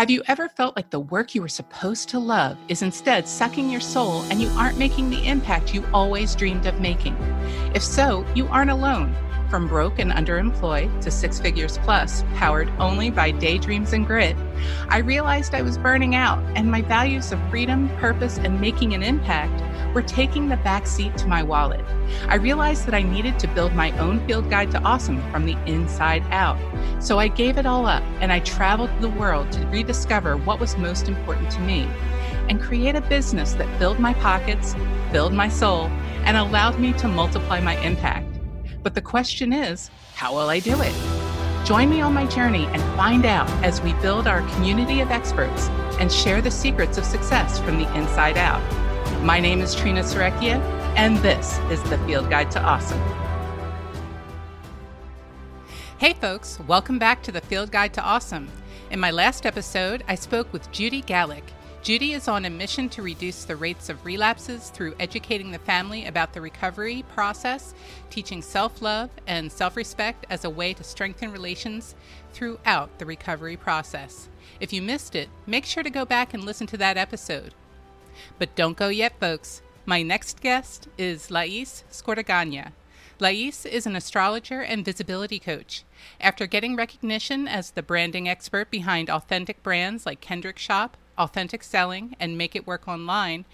Have you ever felt like the work you were supposed to love is instead sucking your soul and you aren't making the impact you always dreamed of making? If so, you aren't alone. From broke and underemployed to six figures plus, powered only by daydreams and grit, I realized I was burning out and my values of freedom, purpose, and making an impact were taking the back seat to my wallet. I realized that I needed to build my own field guide to awesome from the inside out. So I gave it all up and I traveled the world to rediscover what was most important to me and create a business that filled my pockets, filled my soul, and allowed me to multiply my impact. But the question is, how will I do it? Join me on my journey and find out as we build our community of experts and share the secrets of success from the inside out. My name is Trina Serecchia, and this is the Field Guide to Awesome. Hey, folks, welcome back to the Field Guide to Awesome. In my last episode, I spoke with Judy Gallick. Judy is on a mission to reduce the rates of relapses through educating the family about the recovery process, teaching self love and self respect as a way to strengthen relations throughout the recovery process. If you missed it, make sure to go back and listen to that episode. But don't go yet, folks. My next guest is Lais Scortegana. Lais is an astrologer and visibility coach. After getting recognition as the branding expert behind authentic brands like Kendrick Shop, authentic selling, and make it work online,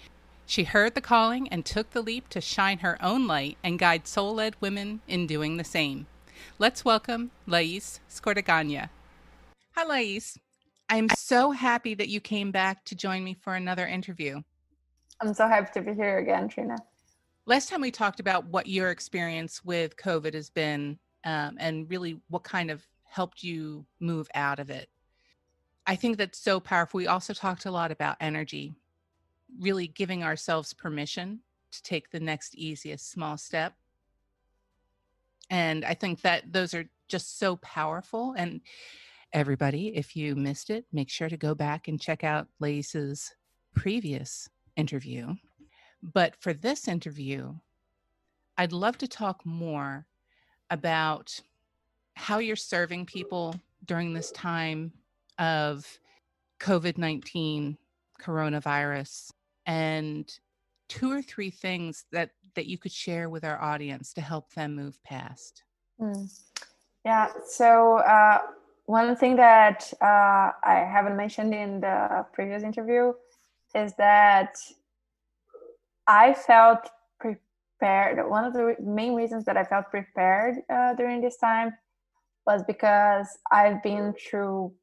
she heard the calling and took the leap to shine her own light and guide soul led women in doing the same. Let's welcome Lais Scortegana. Hi, Lais. I'm so happy that you came back to join me for another interview. I'm so happy to be here again, Trina. Last time we talked about what your experience with COVID has been um, and really what kind of helped you move out of it. I think that's so powerful. We also talked a lot about energy, really giving ourselves permission to take the next easiest small step. And I think that those are just so powerful. And everybody, if you missed it, make sure to go back and check out Lais's previous interview. But for this interview, I'd love to talk more about how you're serving people during this time of COVID 19 coronavirus and two or three things that that you could share with our audience to help them move past mm. yeah so uh, one thing that uh, i haven't mentioned in the previous interview is that i felt prepared one of the main reasons that i felt prepared uh, during this time was because i've been through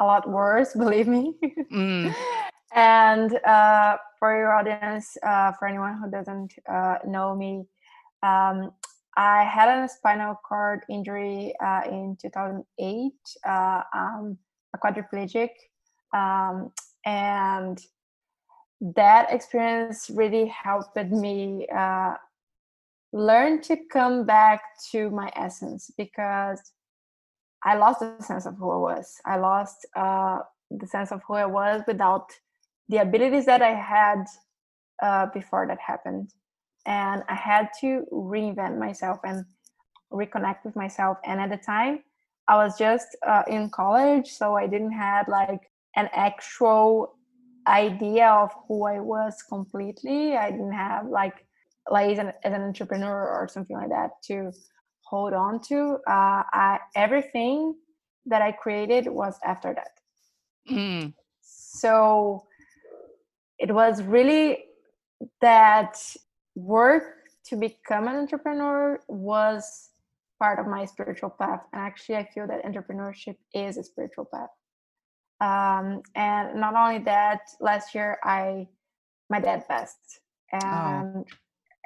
a lot worse, believe me. Mm. and uh, for your audience, uh, for anyone who doesn't uh, know me, um, I had a spinal cord injury uh, in 2008. Uh, I'm a quadriplegic, um, and that experience really helped me uh, learn to come back to my essence because I lost the sense of who I was. I lost uh, the sense of who I was without the abilities that I had uh, before that happened. And I had to reinvent myself and reconnect with myself. And at the time, I was just uh, in college, so I didn't have like an actual idea of who I was completely. I didn't have like like as an, as an entrepreneur or something like that to hold on to. Uh, I, everything that I created was after that. Mm. So it was really that work to become an entrepreneur was part of my spiritual path. And actually, I feel that entrepreneurship is a spiritual path. Um, and not only that, last year I my dad passed, oh. and oh.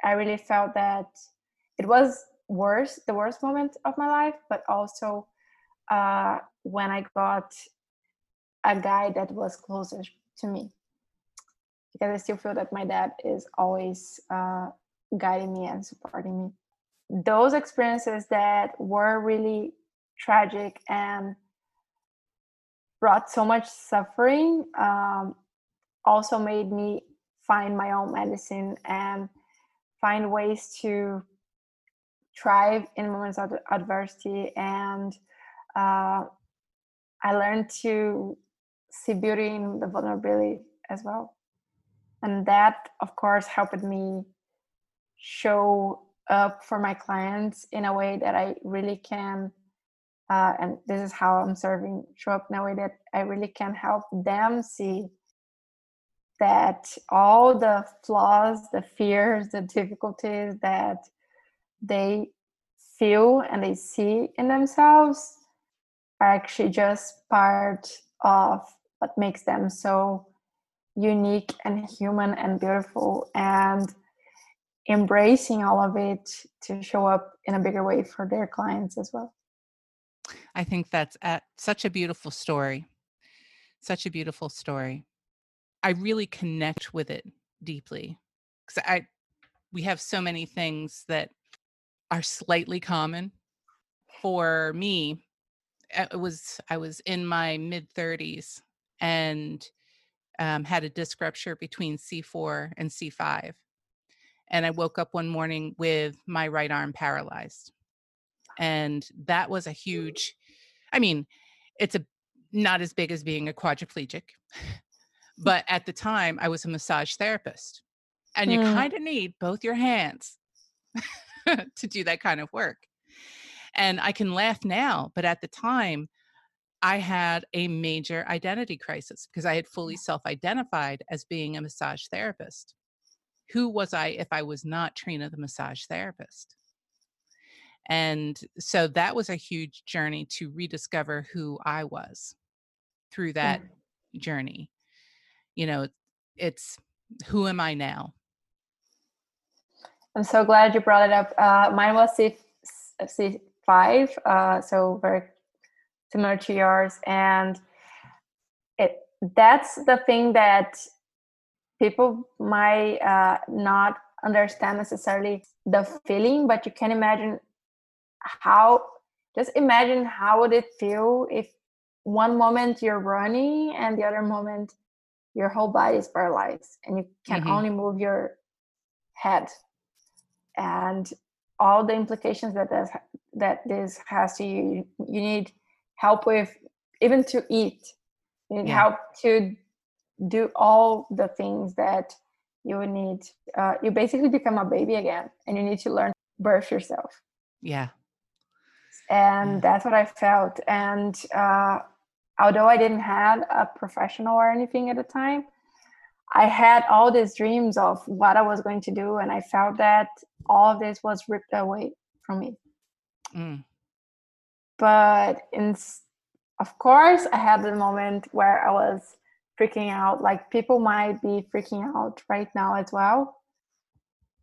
I really felt that it was worst the worst moment of my life but also uh, when i got a guy that was closer to me because i still feel that my dad is always uh, guiding me and supporting me those experiences that were really tragic and brought so much suffering um, also made me find my own medicine and find ways to thrive in moments of adversity. And uh, i learned to see beauty in the vulnerability as well. And that of course helped me show up for my clients in a way that i really can uh, and this is how i'm serving show up in a way that i really can help them see that all the flaws the fears the difficulties that they feel and they see in themselves are actually just part of what makes them so unique and human and beautiful and embracing all of it to show up in a bigger way for their clients as well. I think that's at such a beautiful story. Such a beautiful story. I really connect with it deeply because I we have so many things that are slightly common. For me, it was I was in my mid 30s and um, had a disc rupture between C4 and C5. And I woke up one morning with my right arm paralyzed. And that was a huge, I mean, it's a not as big as being a quadriplegic. but at the time, I was a massage therapist. And you mm. kind of need both your hands to do that kind of work. And I can laugh now, but at the time, I had a major identity crisis because I had fully self identified as being a massage therapist. Who was I if I was not Trina, the massage therapist? And so that was a huge journey to rediscover who I was through that yeah. journey. You know, it's who am I now? I'm so glad you brought it up. Uh, mine was C, C5, uh, so very similar to yours. And it that's the thing that people might uh, not understand necessarily the feeling, but you can imagine how just imagine how would it feel if one moment you're running and the other moment your whole body is paralyzed and you can mm-hmm. only move your head and all the implications that this, that this has to you you need help with even to eat you need yeah. help to do all the things that you would need uh, you basically become a baby again and you need to learn to birth yourself yeah and that's what i felt. And uh, although i didn't have a professional or anything at the time i had all these dreams of what i was going to do and i felt that all of this was ripped away from me. Mm. But in of course i had the moment where i was freaking out like people might be freaking out right now as well.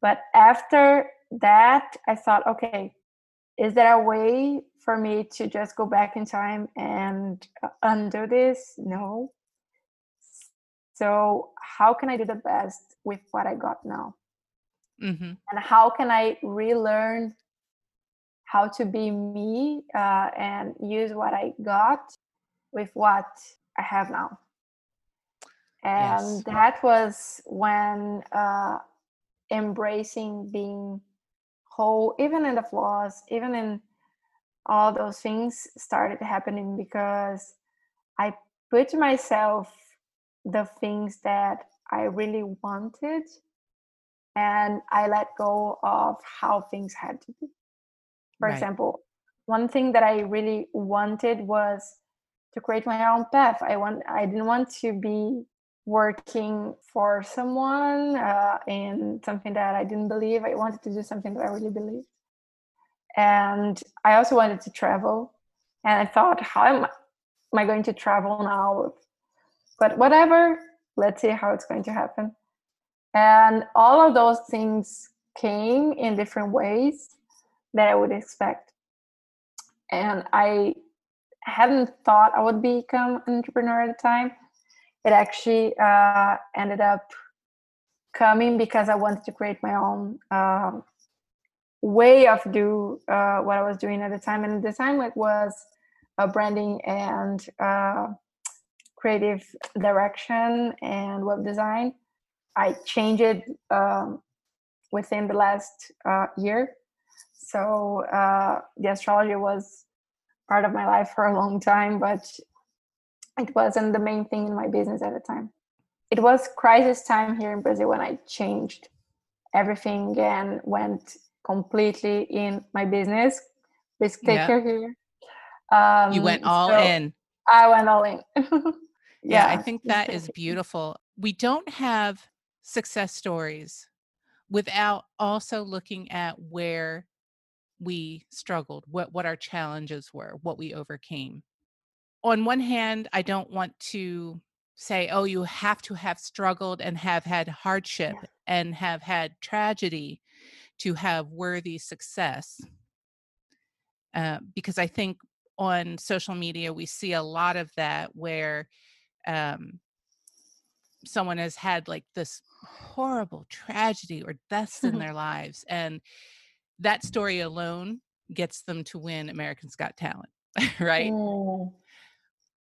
But after that i thought okay is there a way for me to just go back in time and uh, undo this no so how can i do the best with what i got now mm-hmm. and how can i relearn how to be me uh, and use what I got with what I have now. And yes. that was when uh, embracing being whole, even in the flaws, even in all those things started happening because I put myself the things that I really wanted and I let go of how things had to be for right. example one thing that i really wanted was to create my own path i want i didn't want to be working for someone uh, in something that i didn't believe. I wanted to do something that i really believed. And i also wanted to travel. And i thought how am, am i going to travel now? But whatever let's see how it's going to happen. And all of those things came in different ways that I would expect. And I hadn't thought I would become an entrepreneur at the time. It actually uh, ended up coming because I wanted to create my own um, way of do uh, what I was doing at the time. And at the time, it was uh, branding and uh, creative direction and web design. I changed it um, within the last uh, year so uh, the astrology was part of my life for a long time, but it wasn't the main thing in my business at the time. It was crisis time here in Brazil when I changed everything and went completely in my business. Risk taker yep. here. Um, you went all so in. I went all in. yeah, yeah, I think that is beautiful. We don't have success stories without also looking at where we struggled, what what our challenges were, what we overcame. On one hand, I don't want to say, oh, you have to have struggled and have had hardship and have had tragedy to have worthy success. Uh, because I think on social media, we see a lot of that where um, someone has had like this horrible tragedy or deaths in their lives. And that story alone gets them to win American's Got Talent, right? Mm.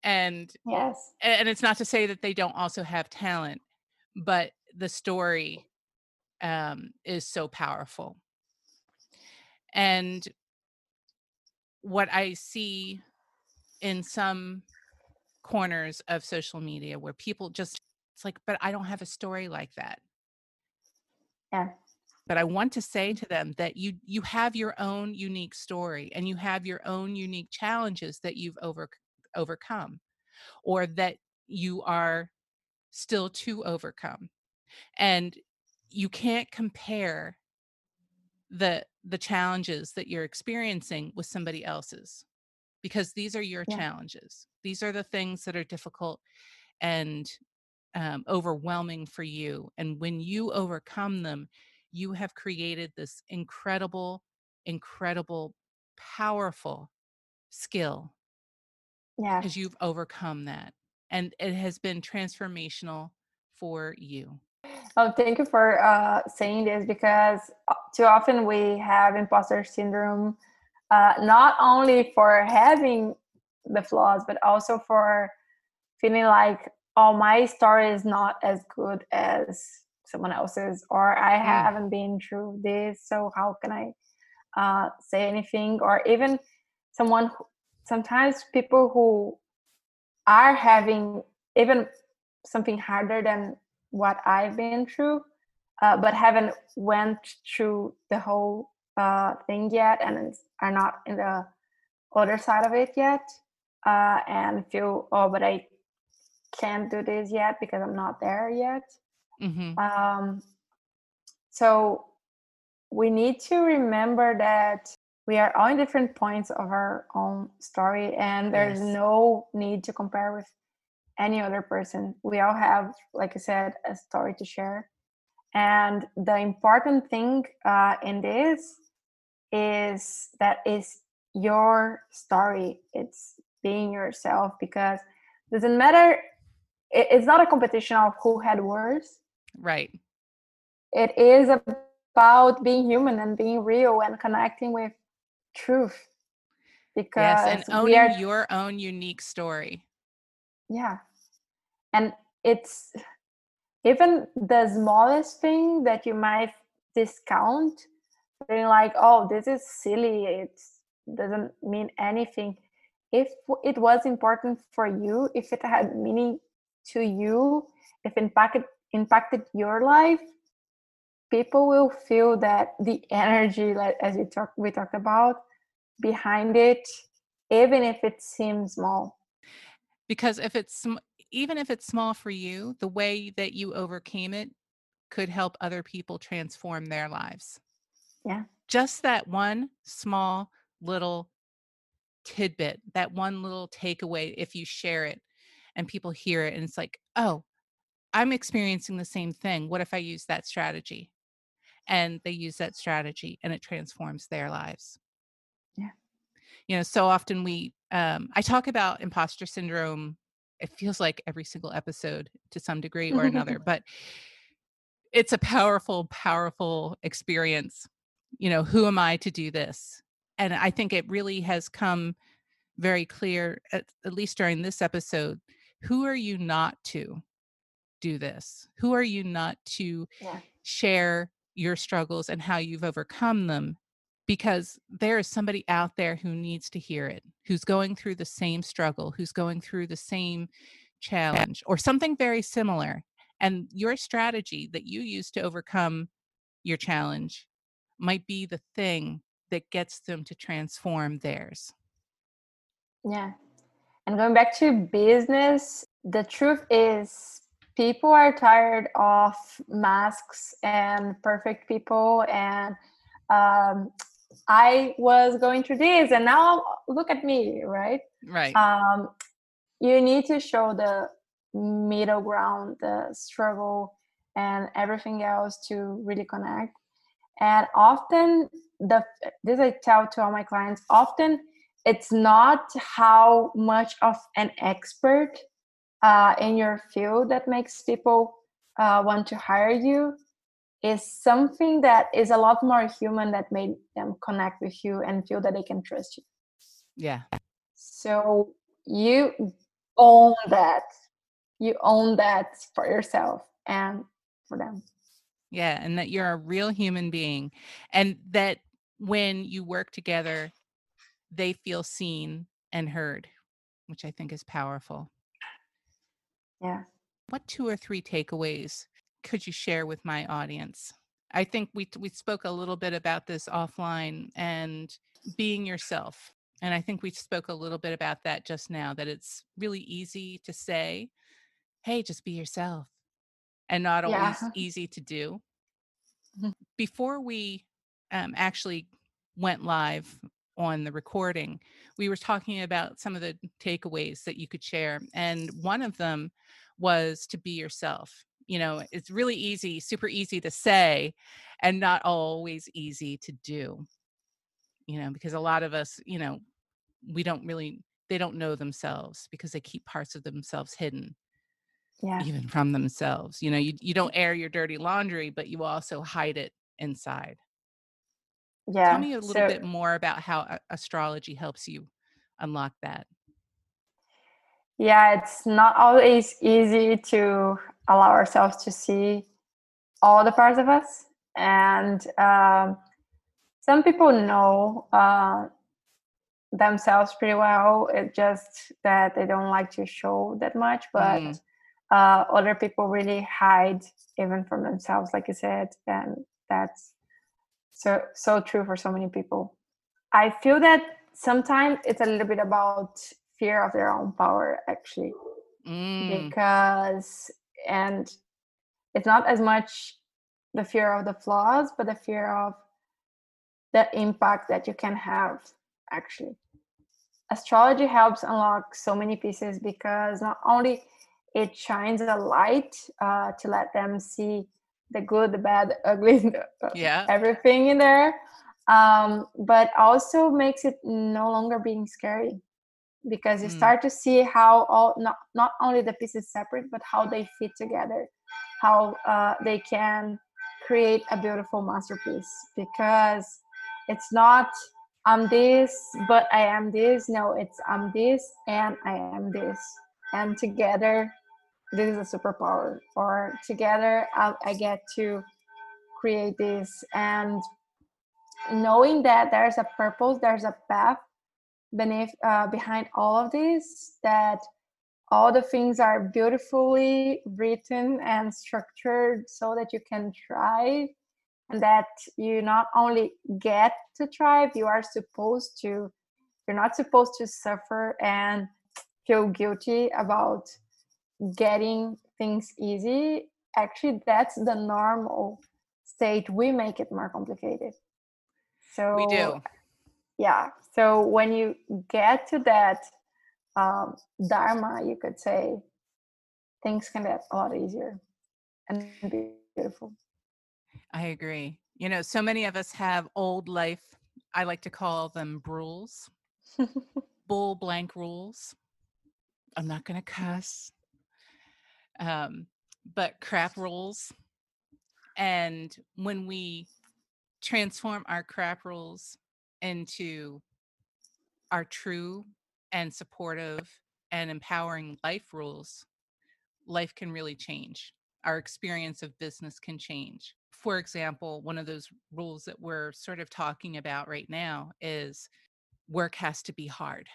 And yes, and it's not to say that they don't also have talent, but the story um, is so powerful. And what I see in some corners of social media where people just it's like but I don't have a story like that. Yeah. But I want to say to them that you you have your own unique story and you have your own unique challenges that you've over overcome or that you are still to overcome. And you can't compare the the challenges that you're experiencing with somebody else's because these are your yeah. challenges these are the things that are difficult and um, overwhelming for you and when you overcome them you have created this incredible incredible powerful skill yeah because you've overcome that and it has been transformational for you Oh, thank you for uh, saying this because uh, too often we have imposter syndrome, uh, not only for having the flaws, but also for feeling like, oh, my story is not as good as someone else's, or I mm. haven't been through this, so how can I uh, say anything? Or even someone, who, sometimes people who are having even something harder than what I've been through, uh, but haven't went through the whole uh, thing yet, and are not in the other side of it yet, uh, and feel oh, but I can't do this yet because I'm not there yet. Mm-hmm. Um, so we need to remember that we are all in different points of our own story, and there's yes. no need to compare with any other person. We all have, like I said, a story to share. And the important thing uh, in this is that is your story. It's being yourself because it doesn't matter. it's not a competition of who had worse. Right. It is about being human and being real and connecting with truth. Because yes, and owning are, your own unique story yeah and it's even the smallest thing that you might discount being like oh this is silly it doesn't mean anything if it was important for you if it had meaning to you if it impacted impacted your life people will feel that the energy like as we talk we talked about behind it even if it seems small. Because if it's even if it's small for you the way that you overcame it could help other people transform their lives. Yeah. Just that one small little tidbit that one little takeaway if you share it and people hear it and it's like oh i'm experiencing the same thing. What if i use that strategy and they use that strategy and it transforms their lives yeah you know so often we um, I talk about imposter syndrome. It feels like every single episode to some degree or another, but it's a powerful, powerful experience. You know, who am I to do this? And I think it really has come very clear, at, at least during this episode. Who are you not to do this? Who are you not to yeah. share your struggles and how you've overcome them because there is somebody out there who needs to hear it, who's going through the same struggle, who's going through the same challenge or something very similar. And your strategy that you use to overcome your challenge might be the thing that gets them to transform theirs. Yeah. And going back to business, the truth is people are tired of masks and perfect people and um, I was going through this and now look at me, right? Right. Um, you need to show the middle ground, the struggle, and everything else to really connect. And often, the this I tell to all my clients. Often, it's not how much of an expert uh, in your field that makes people uh, want to hire you is something that is a lot more human that made them connect with you and feel that they can trust you. Yeah. So you own that. You own that for yourself and for them. Yeah. And that you're a real human being. And that when you work together, they feel seen and heard, which I think is powerful. Yeah. What two or three takeaways could you share with my audience? I think we we spoke a little bit about this offline and being yourself. And I think we spoke a little bit about that just now that it's really easy to say, "Hey, just be yourself." And not always Yeah. easy to do. Before we um, actually went live on the recording, we were talking about some of the takeaways that you could share. And one of them was to be yourself. You know, it's really easy, super easy to say, and not always easy to do. You know, because a lot of us, you know, we don't really, they don't know themselves because they keep parts of themselves hidden Yeah. even from themselves. You know, you, you don't air your dirty laundry, but you also hide it inside. Tell me a little So bit more about how astrology helps you unlock that. yeah, it's not always easy to allow ourselves to see all the parts of us. And um, some people know uh, themselves pretty well. It's just that they don't like to show that much. But Mm, uh, other people really hide even from themselves, like you said. And that's so so true for so many people. I feel that sometimes it's a little bit about fear of their own power, actually, mm, because and it's not as much the fear of the flaws, but the fear of the impact that you can have, actually. Astrology helps unlock so many pieces because not only it shines a light uh, to let them see the good, the bad, the ugly, uh, yeah. everything in there, um, but also makes it no longer being scary because you Mm, start to see how all not, not only the pieces separate but how they fit together how uh, they can create a beautiful masterpiece because it's not i'm this but i am this. No it's i'm this and i am this. And together this is a superpower or together i, I get to create this. And knowing that there's a purpose there's a path beneath uh, behind all of this that all the things are beautifully written and structured so that you can thrive and that you not only get to thrive you are supposed to you're not supposed to suffer and feel guilty about getting things easy actually that's the normal state we make it more complicated so we do. yeah so when you get to that um, dharma you could say things can get a lot easier and be beautiful I agree. You know, so many of us have old life, I like to call them rules, bull blank rules. I'm not going to cuss, um, but crap rules. And when we transform our crap rules into our true and supportive and empowering life rules, life can really change. Our experience of business can change for example, one of those rules that we're sort of talking about right now is work has to be hard.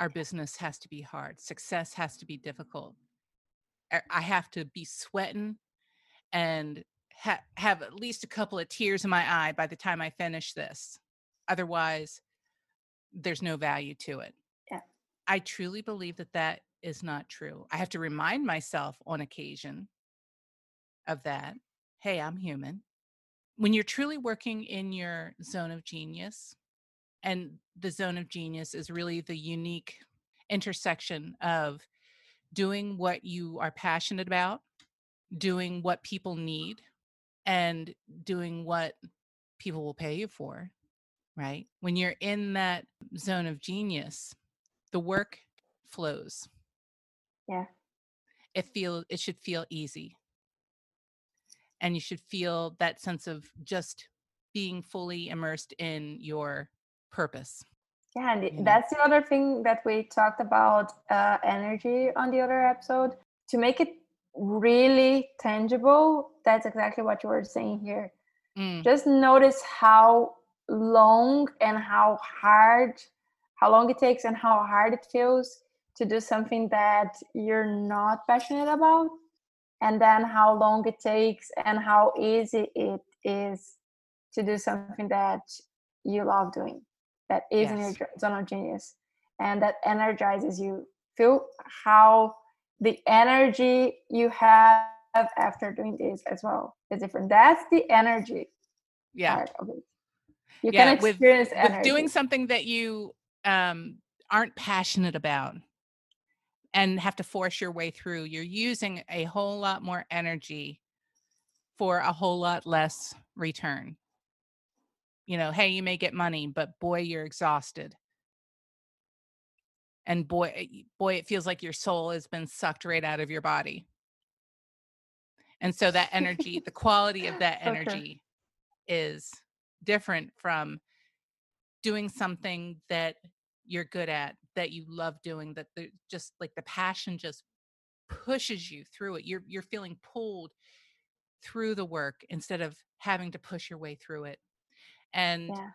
Our business has to be hard. Success has to be difficult. I have to be sweating and ha- have at least a couple of tears in my eye by the time I finish this. Otherwise, there's no value to it. Yeah. I truly believe that that is not true. I have to remind myself on occasion of that. Hey, I'm human. When you're truly working in your zone of genius, and the zone of genius is really the unique intersection of doing what you are passionate about, doing what people need, and doing what people will pay you for, right? When you're in that zone of genius, the work flows. Yeah. It feel it should feel easy. And you should feel that sense of just being fully immersed in your purpose. Yeah, and that's the other thing that we talked about uh, energy on the other episode. To make it really tangible, that's exactly what you were saying here. Mm. Just notice how long and how hard, how long it takes and how hard it feels to do something that you're not passionate about. And then how long it takes and how easy it is to do something that you love doing that is yes. in your zone of genius. And that energizes you. Feel how the energy you have after doing this as well is different. That's the energy yeah. part of it. You yeah, can experience with, with doing something that you um, aren't passionate about and have to force your way through you're using a whole lot more energy for a whole lot less return you know hey you may get money but boy you're exhausted. And boy eh, boy it feels like your soul has been sucked right out of your body. And so that energy the quality of that energy okay. is different from doing something that you're good at that you love doing that the just like the passion just pushes you through it. You're you're feeling pulled through the work instead of having to push your way through it and yeah.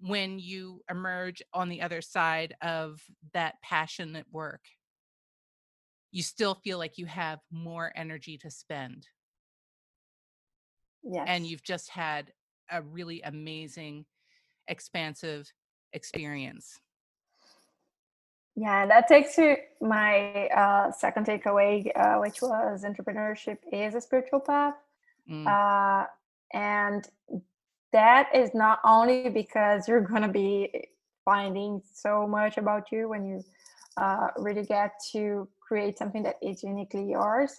when you emerge on the other side of that passionate work, you still feel like you have more energy to spend. Yes. And you've just had a really amazing, expansive experience. Yeah, that takes to my uh, second takeaway, uh, which was entrepreneurship is a spiritual path. Mm. Uh, and that is not only because you're going to be finding so much about you when you uh, really get to create something that is uniquely yours,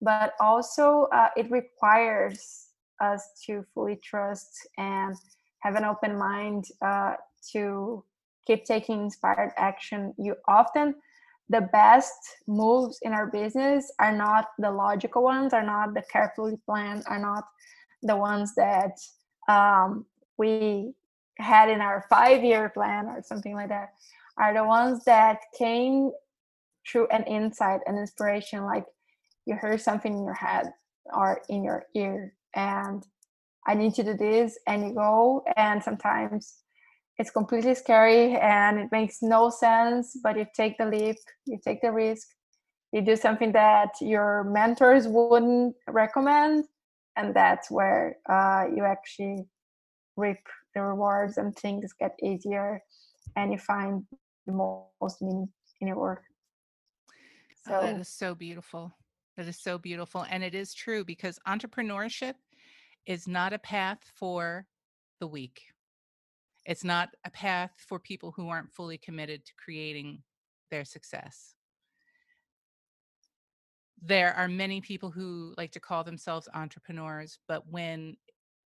but also uh, it requires us to fully trust and have an open mind uh, to keep taking inspired action. You often the best moves in our business are not the logical ones, are not the carefully planned, are not the ones that um, we had in our five year plan or something like that are the ones that came through an insight an inspiration like you heard something in your head or in your ear and i need to do this and you go and sometimes it's completely scary and it makes no sense but you take the leap you take the risk you do something that your mentors wouldn't recommend and that's where uh, you actually reap the rewards and things get easier and you find the most meaning in your work. So oh, that is so beautiful. That is so beautiful and it is true because entrepreneurship is not a path for the weak. It's not a path for people who aren't fully committed to creating their success there are many people who like to call themselves entrepreneurs, but when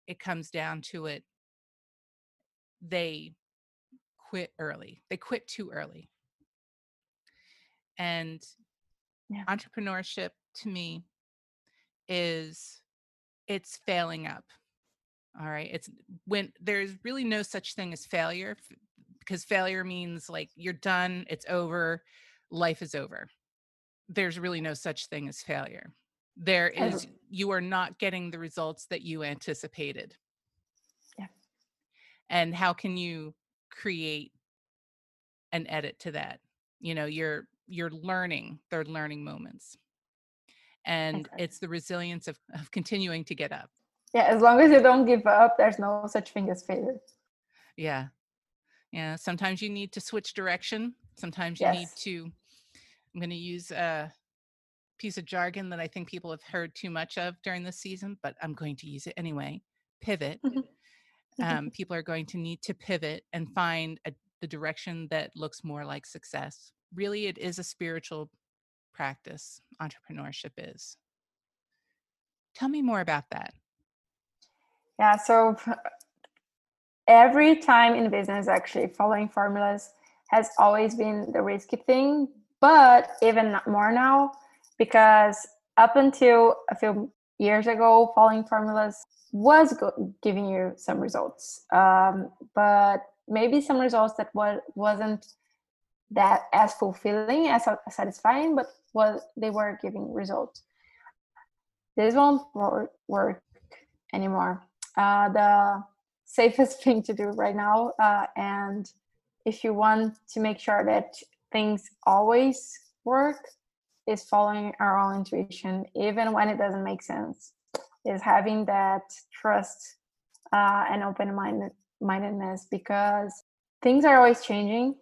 it comes down to it, they quit early. They quit too early. And yeah. entrepreneurship to me is it's failing up. All right. It's when there's really no such thing as failure because failure means like you're done, it's over, life is over there's really no such thing as failure. there is you are not getting the results that you anticipated. Yeah. And how can you create an edit to that? You know you're you're learning they're learning moments. And it's the resilience of, of continuing to get up. Yeah as long as you don't give up there's no such thing as failure. Yeah. Yeah sometimes you need to switch direction. Sometimes you yes. need to i'm going to use a piece of jargon that i think people have heard too much of during this season but i'm going to use it anyway pivot. Um, people are going to need to pivot and find a, the direction that looks more like success. Really it is a spiritual practice entrepreneurship is. Tell me more about that. Yeah so every time in business actually following formulas has always been the risky thing but even more now because up until a few years ago following formulas was go- giving you some results um, but maybe some results that was wasn't that as fulfilling as satisfying but was they were giving results this won't work anymore uh, the safest thing to do right now. Uh, and if you want to make sure that things always work, is following our own intuition, even when it doesn't make sense, is having that trust uh, and open mindedness because things are always changing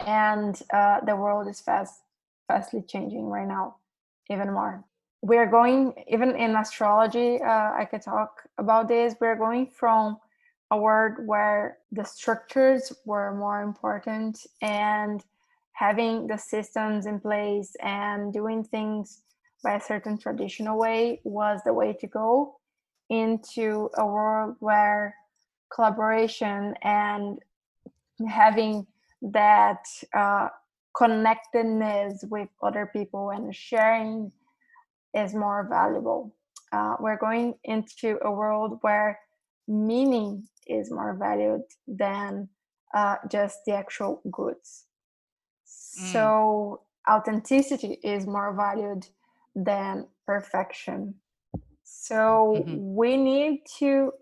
and uh, the world is fast fastly changing right now even more. We're going even in astrology uh, i could talk about this we're going from a world where the structures were more important and having the systems in place and doing things by a certain traditional way was the way to go into a world where collaboration and having that uh, connectedness with other people and sharing is more valuable. Uh, we're going into a world where meaning is more valued than uh, just the actual goods. Mm. So authenticity is more valued than perfection. So mm-hmm. we need to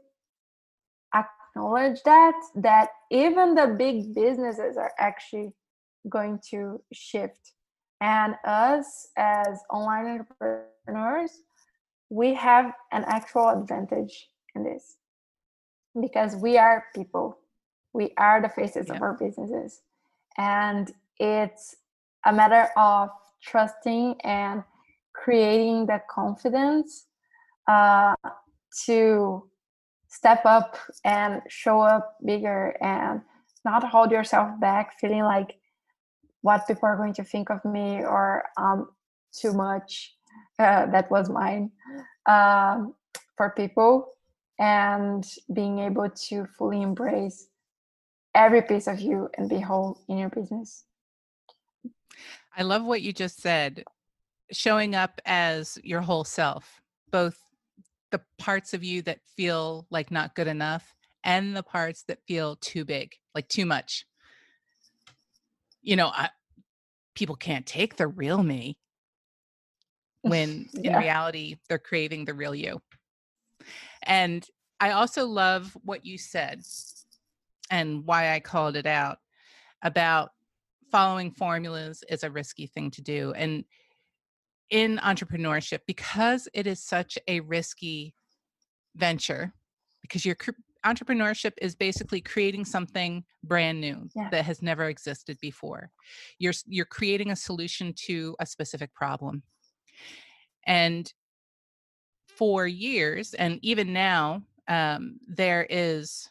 acknowledge that that even the big businesses are actually going to shift and us as online entrepreneurs we have an actual advantage in this because we are people we are the faces yeah. of our businesses and it's a matter of trusting and creating the confidence uh, to step up and show up bigger and not hold yourself back feeling like what people are going to think of me or um, too much. Uh, that was mine um, for people and being able to fully embrace every piece of you and be whole in your business. I love what you just said showing up as your whole self, both the parts of you that feel like not good enough and the parts that feel too big, like too much you know, I, people can't take the real me when yeah. in reality they're craving the real you. And I also love what you said and why I called it out about following formulas is a risky thing to do. And in entrepreneurship, because it is such a risky venture, because you're entrepreneurship is basically creating something brand new yeah. that has never existed before you're you're creating a solution to a specific problem and for years and even now um, there is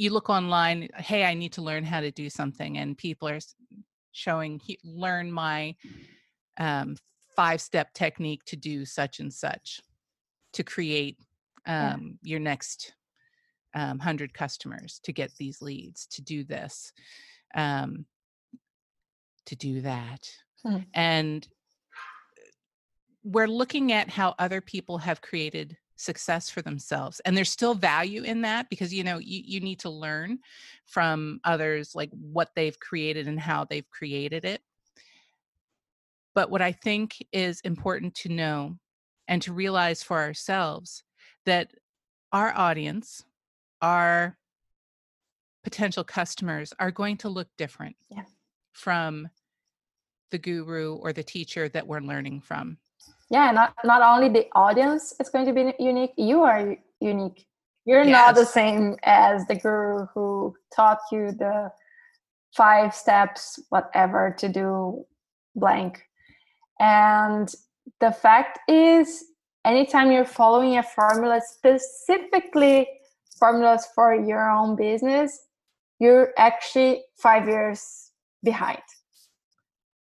you look online hey i need to learn how to do something and people are showing learn my um, five step technique to do such and such to create um, yeah. your next um, 100 customers to get these leads to do this um, to do that hmm. and we're looking at how other people have created success for themselves and there's still value in that because you know you, you need to learn from others like what they've created and how they've created it but what i think is important to know and to realize for ourselves that our audience, our potential customers are going to look different yeah. from the guru or the teacher that we're learning from. Yeah, not not only the audience is going to be unique, you are unique. You're yes. not the same as the guru who taught you the five steps, whatever to do blank. And the fact is, anytime you're following a formula, specifically formulas for your own business, you're actually five years behind.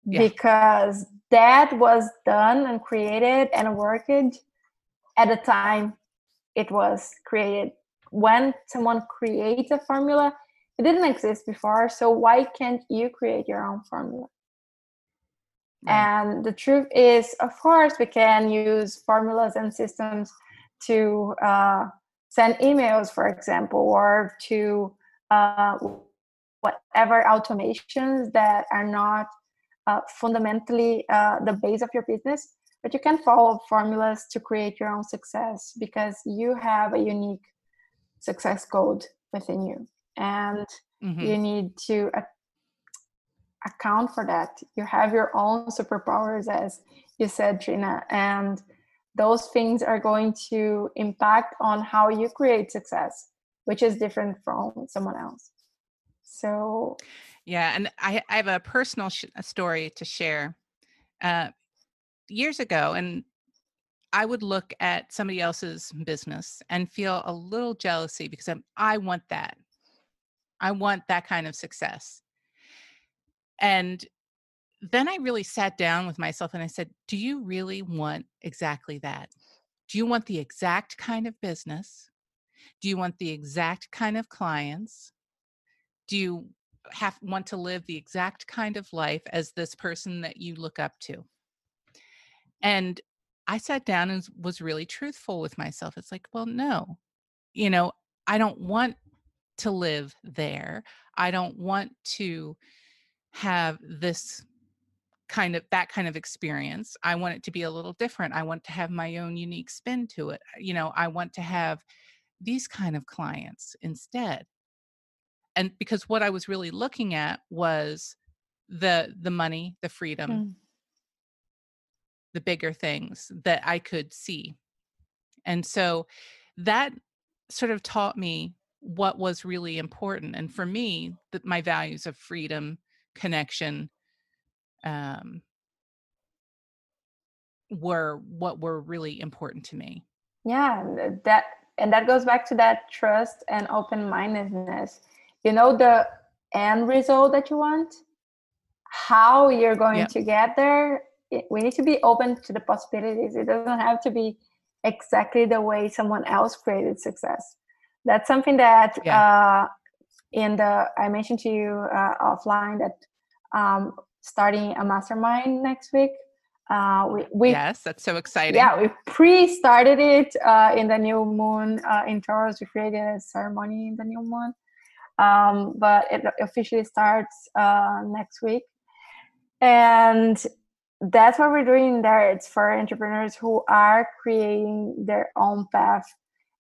Yeah. Because that was done and created and worked at the time it was created. When someone creates a formula, it didn't exist before. So why can't you create your own formula? And the truth is, of course, we can use formulas and systems to uh, send emails, for example, or to uh, whatever automations that are not uh, fundamentally uh, the base of your business. But you can follow formulas to create your own success because you have a unique success code within you. And mm-hmm. you need to account for that. You have your own superpowers, as you said, Trina, and those things are going to impact on how you create success, which is different from someone else. So, yeah, and I, I have a personal sh- story to share. Uh, years ago, and I would look at somebody else's business and feel a little jealousy because I'm, I want that. I want that kind of success. And then I really sat down with myself and I said, Do you really want exactly that? Do you want the exact kind of business? Do you want the exact kind of clients? Do you have want to live the exact kind of life as this person that you look up to? And I sat down and was really truthful with myself. It's like, well, no, you know, I don't want to live there. I don't want to have this kind of that kind of experience i want it to be a little different i want to have my own unique spin to it you know i want to have these kind of clients instead and because what i was really looking at was the the money the freedom mm. the bigger things that i could see and so that sort of taught me what was really important and for me that my values of freedom connection um, were what were really important to me. Yeah, that and that goes back to that trust and open-mindedness. You know the end result that you want, how you're going to get there. We need to be open to the possibilities. It doesn't have to be exactly the way someone else created success. That's something that yeah. uh, in the I mentioned to you uh, offline that um, starting a mastermind next week. Uh, we, we yes, that's so exciting. Yeah, we pre-started it uh, in the new moon uh, in Taurus. We created a ceremony in the new moon, um, but it officially starts uh, next week, and that's what we're doing there. It's for entrepreneurs who are creating their own path.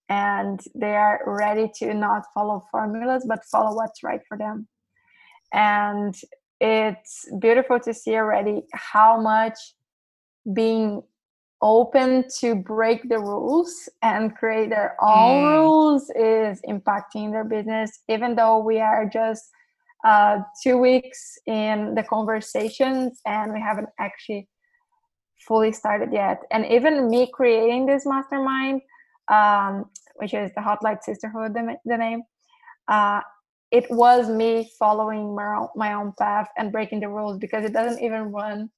And they are ready to not follow formulas but follow what's right for them. And it's beautiful to see already how much being open to break the rules and create their own mm. rules is impacting their business even though we are just uh, two weeks in the conversations and we haven't actually fully started yet and even me creating this mastermind um, which is the Hot Light Sisterhood, the, the name. Uh, it was me following my own, my own path and breaking the rules because it doesn't even run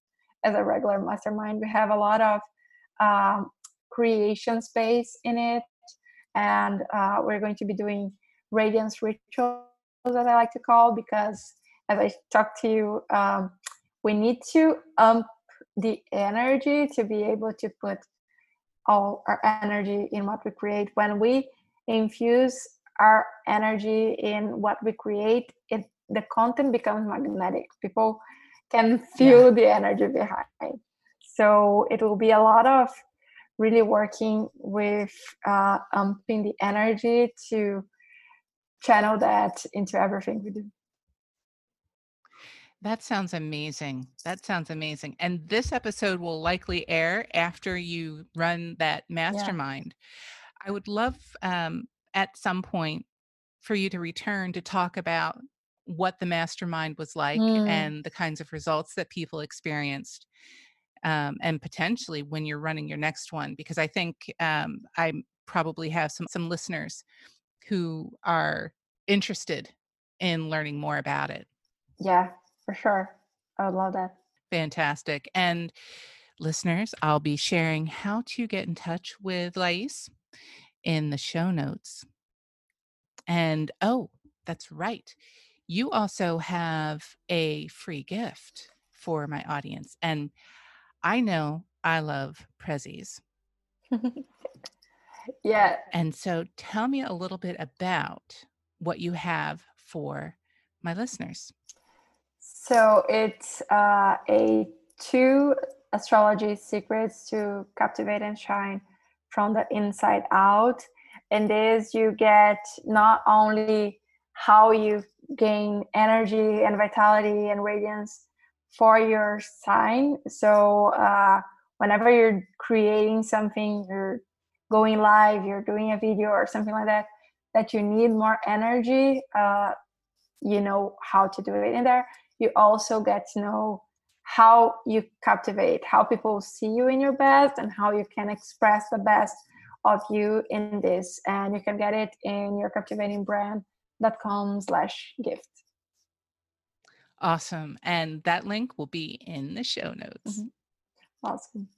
as a regular mastermind. We have a lot of um, creation space in it, and uh, we're going to be doing radiance rituals, as I like to call, because as I talked to you, um, we need to ump the energy to be able to put all our energy in what we create. When we infuse our energy in what we create, it the content becomes magnetic. People can feel yeah. the energy behind. So it will be a lot of really working with uh, umping the energy to channel that into everything we do. That sounds amazing. That sounds amazing. And this episode will likely air after you run that mastermind. Yeah. I would love um, at some point for you to return to talk about what the mastermind was like mm. and the kinds of results that people experienced. Um, and potentially when you're running your next one, because I think um, I probably have some some listeners who are interested in learning more about it. Yeah, for sure. I would love that. Fantastic. And listeners, I'll be sharing how to get in touch with Lais in the show notes. And oh, that's right. You also have a free gift for my audience. And I know I love Prezi's. yeah. And so tell me a little bit about what you have for my listeners. So it's uh, a two astrology secrets to captivate and shine from the inside out. And this you get not only how you gain energy and vitality and radiance for your sign. So uh, whenever you're creating something, you're going live, you're doing a video or something like that, that you need more energy, uh, you know how to do it in there you also get to know how you captivate, how people see you in your best, and how you can express the best of you in this. And you can get it in your captivatingbrand.com slash gift. Awesome. And that link will be in the show notes. Mm-hmm. Awesome.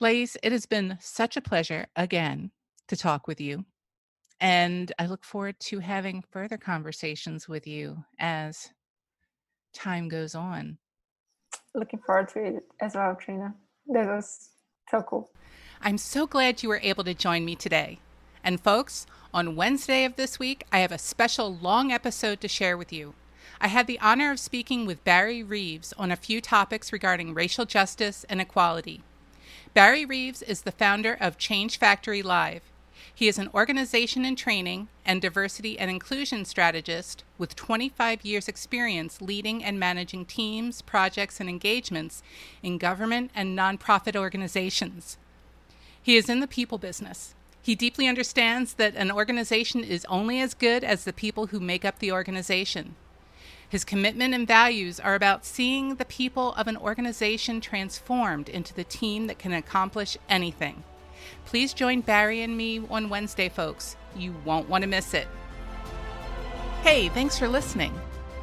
Lais, it has been such a pleasure again to talk with you. And I look forward to having further conversations with you as time goes on. Looking forward to it as well, Trina. That was so cool. I'm so glad you were able to join me today. And folks, on Wednesday of this week, I have a special long episode to share with you. I had the honor of speaking with Barry Reeves on a few topics regarding racial justice and equality. Barry Reeves is the founder of Change Factory Live. He is an organization and training and diversity and inclusion strategist with 25 years' experience leading and managing teams, projects, and engagements in government and nonprofit organizations. He is in the people business. He deeply understands that an organization is only as good as the people who make up the organization. His commitment and values are about seeing the people of an organization transformed into the team that can accomplish anything. Please join Barry and me on Wednesday, folks. You won't want to miss it. Hey, thanks for listening.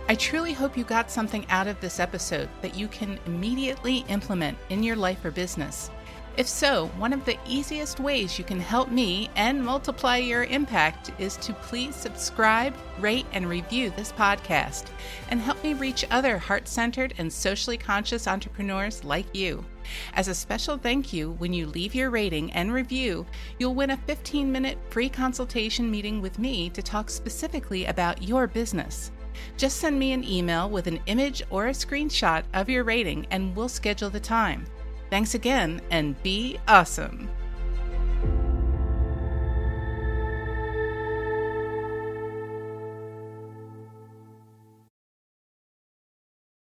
I truly hope you got something out of this episode that you can immediately implement in your life or business. If so, one of the easiest ways you can help me and multiply your impact is to please subscribe, rate, and review this podcast and help me reach other heart centered and socially conscious entrepreneurs like you. As a special thank you, when you leave your rating and review, you'll win a 15 minute free consultation meeting with me to talk specifically about your business. Just send me an email with an image or a screenshot of your rating and we'll schedule the time. Thanks again and be awesome.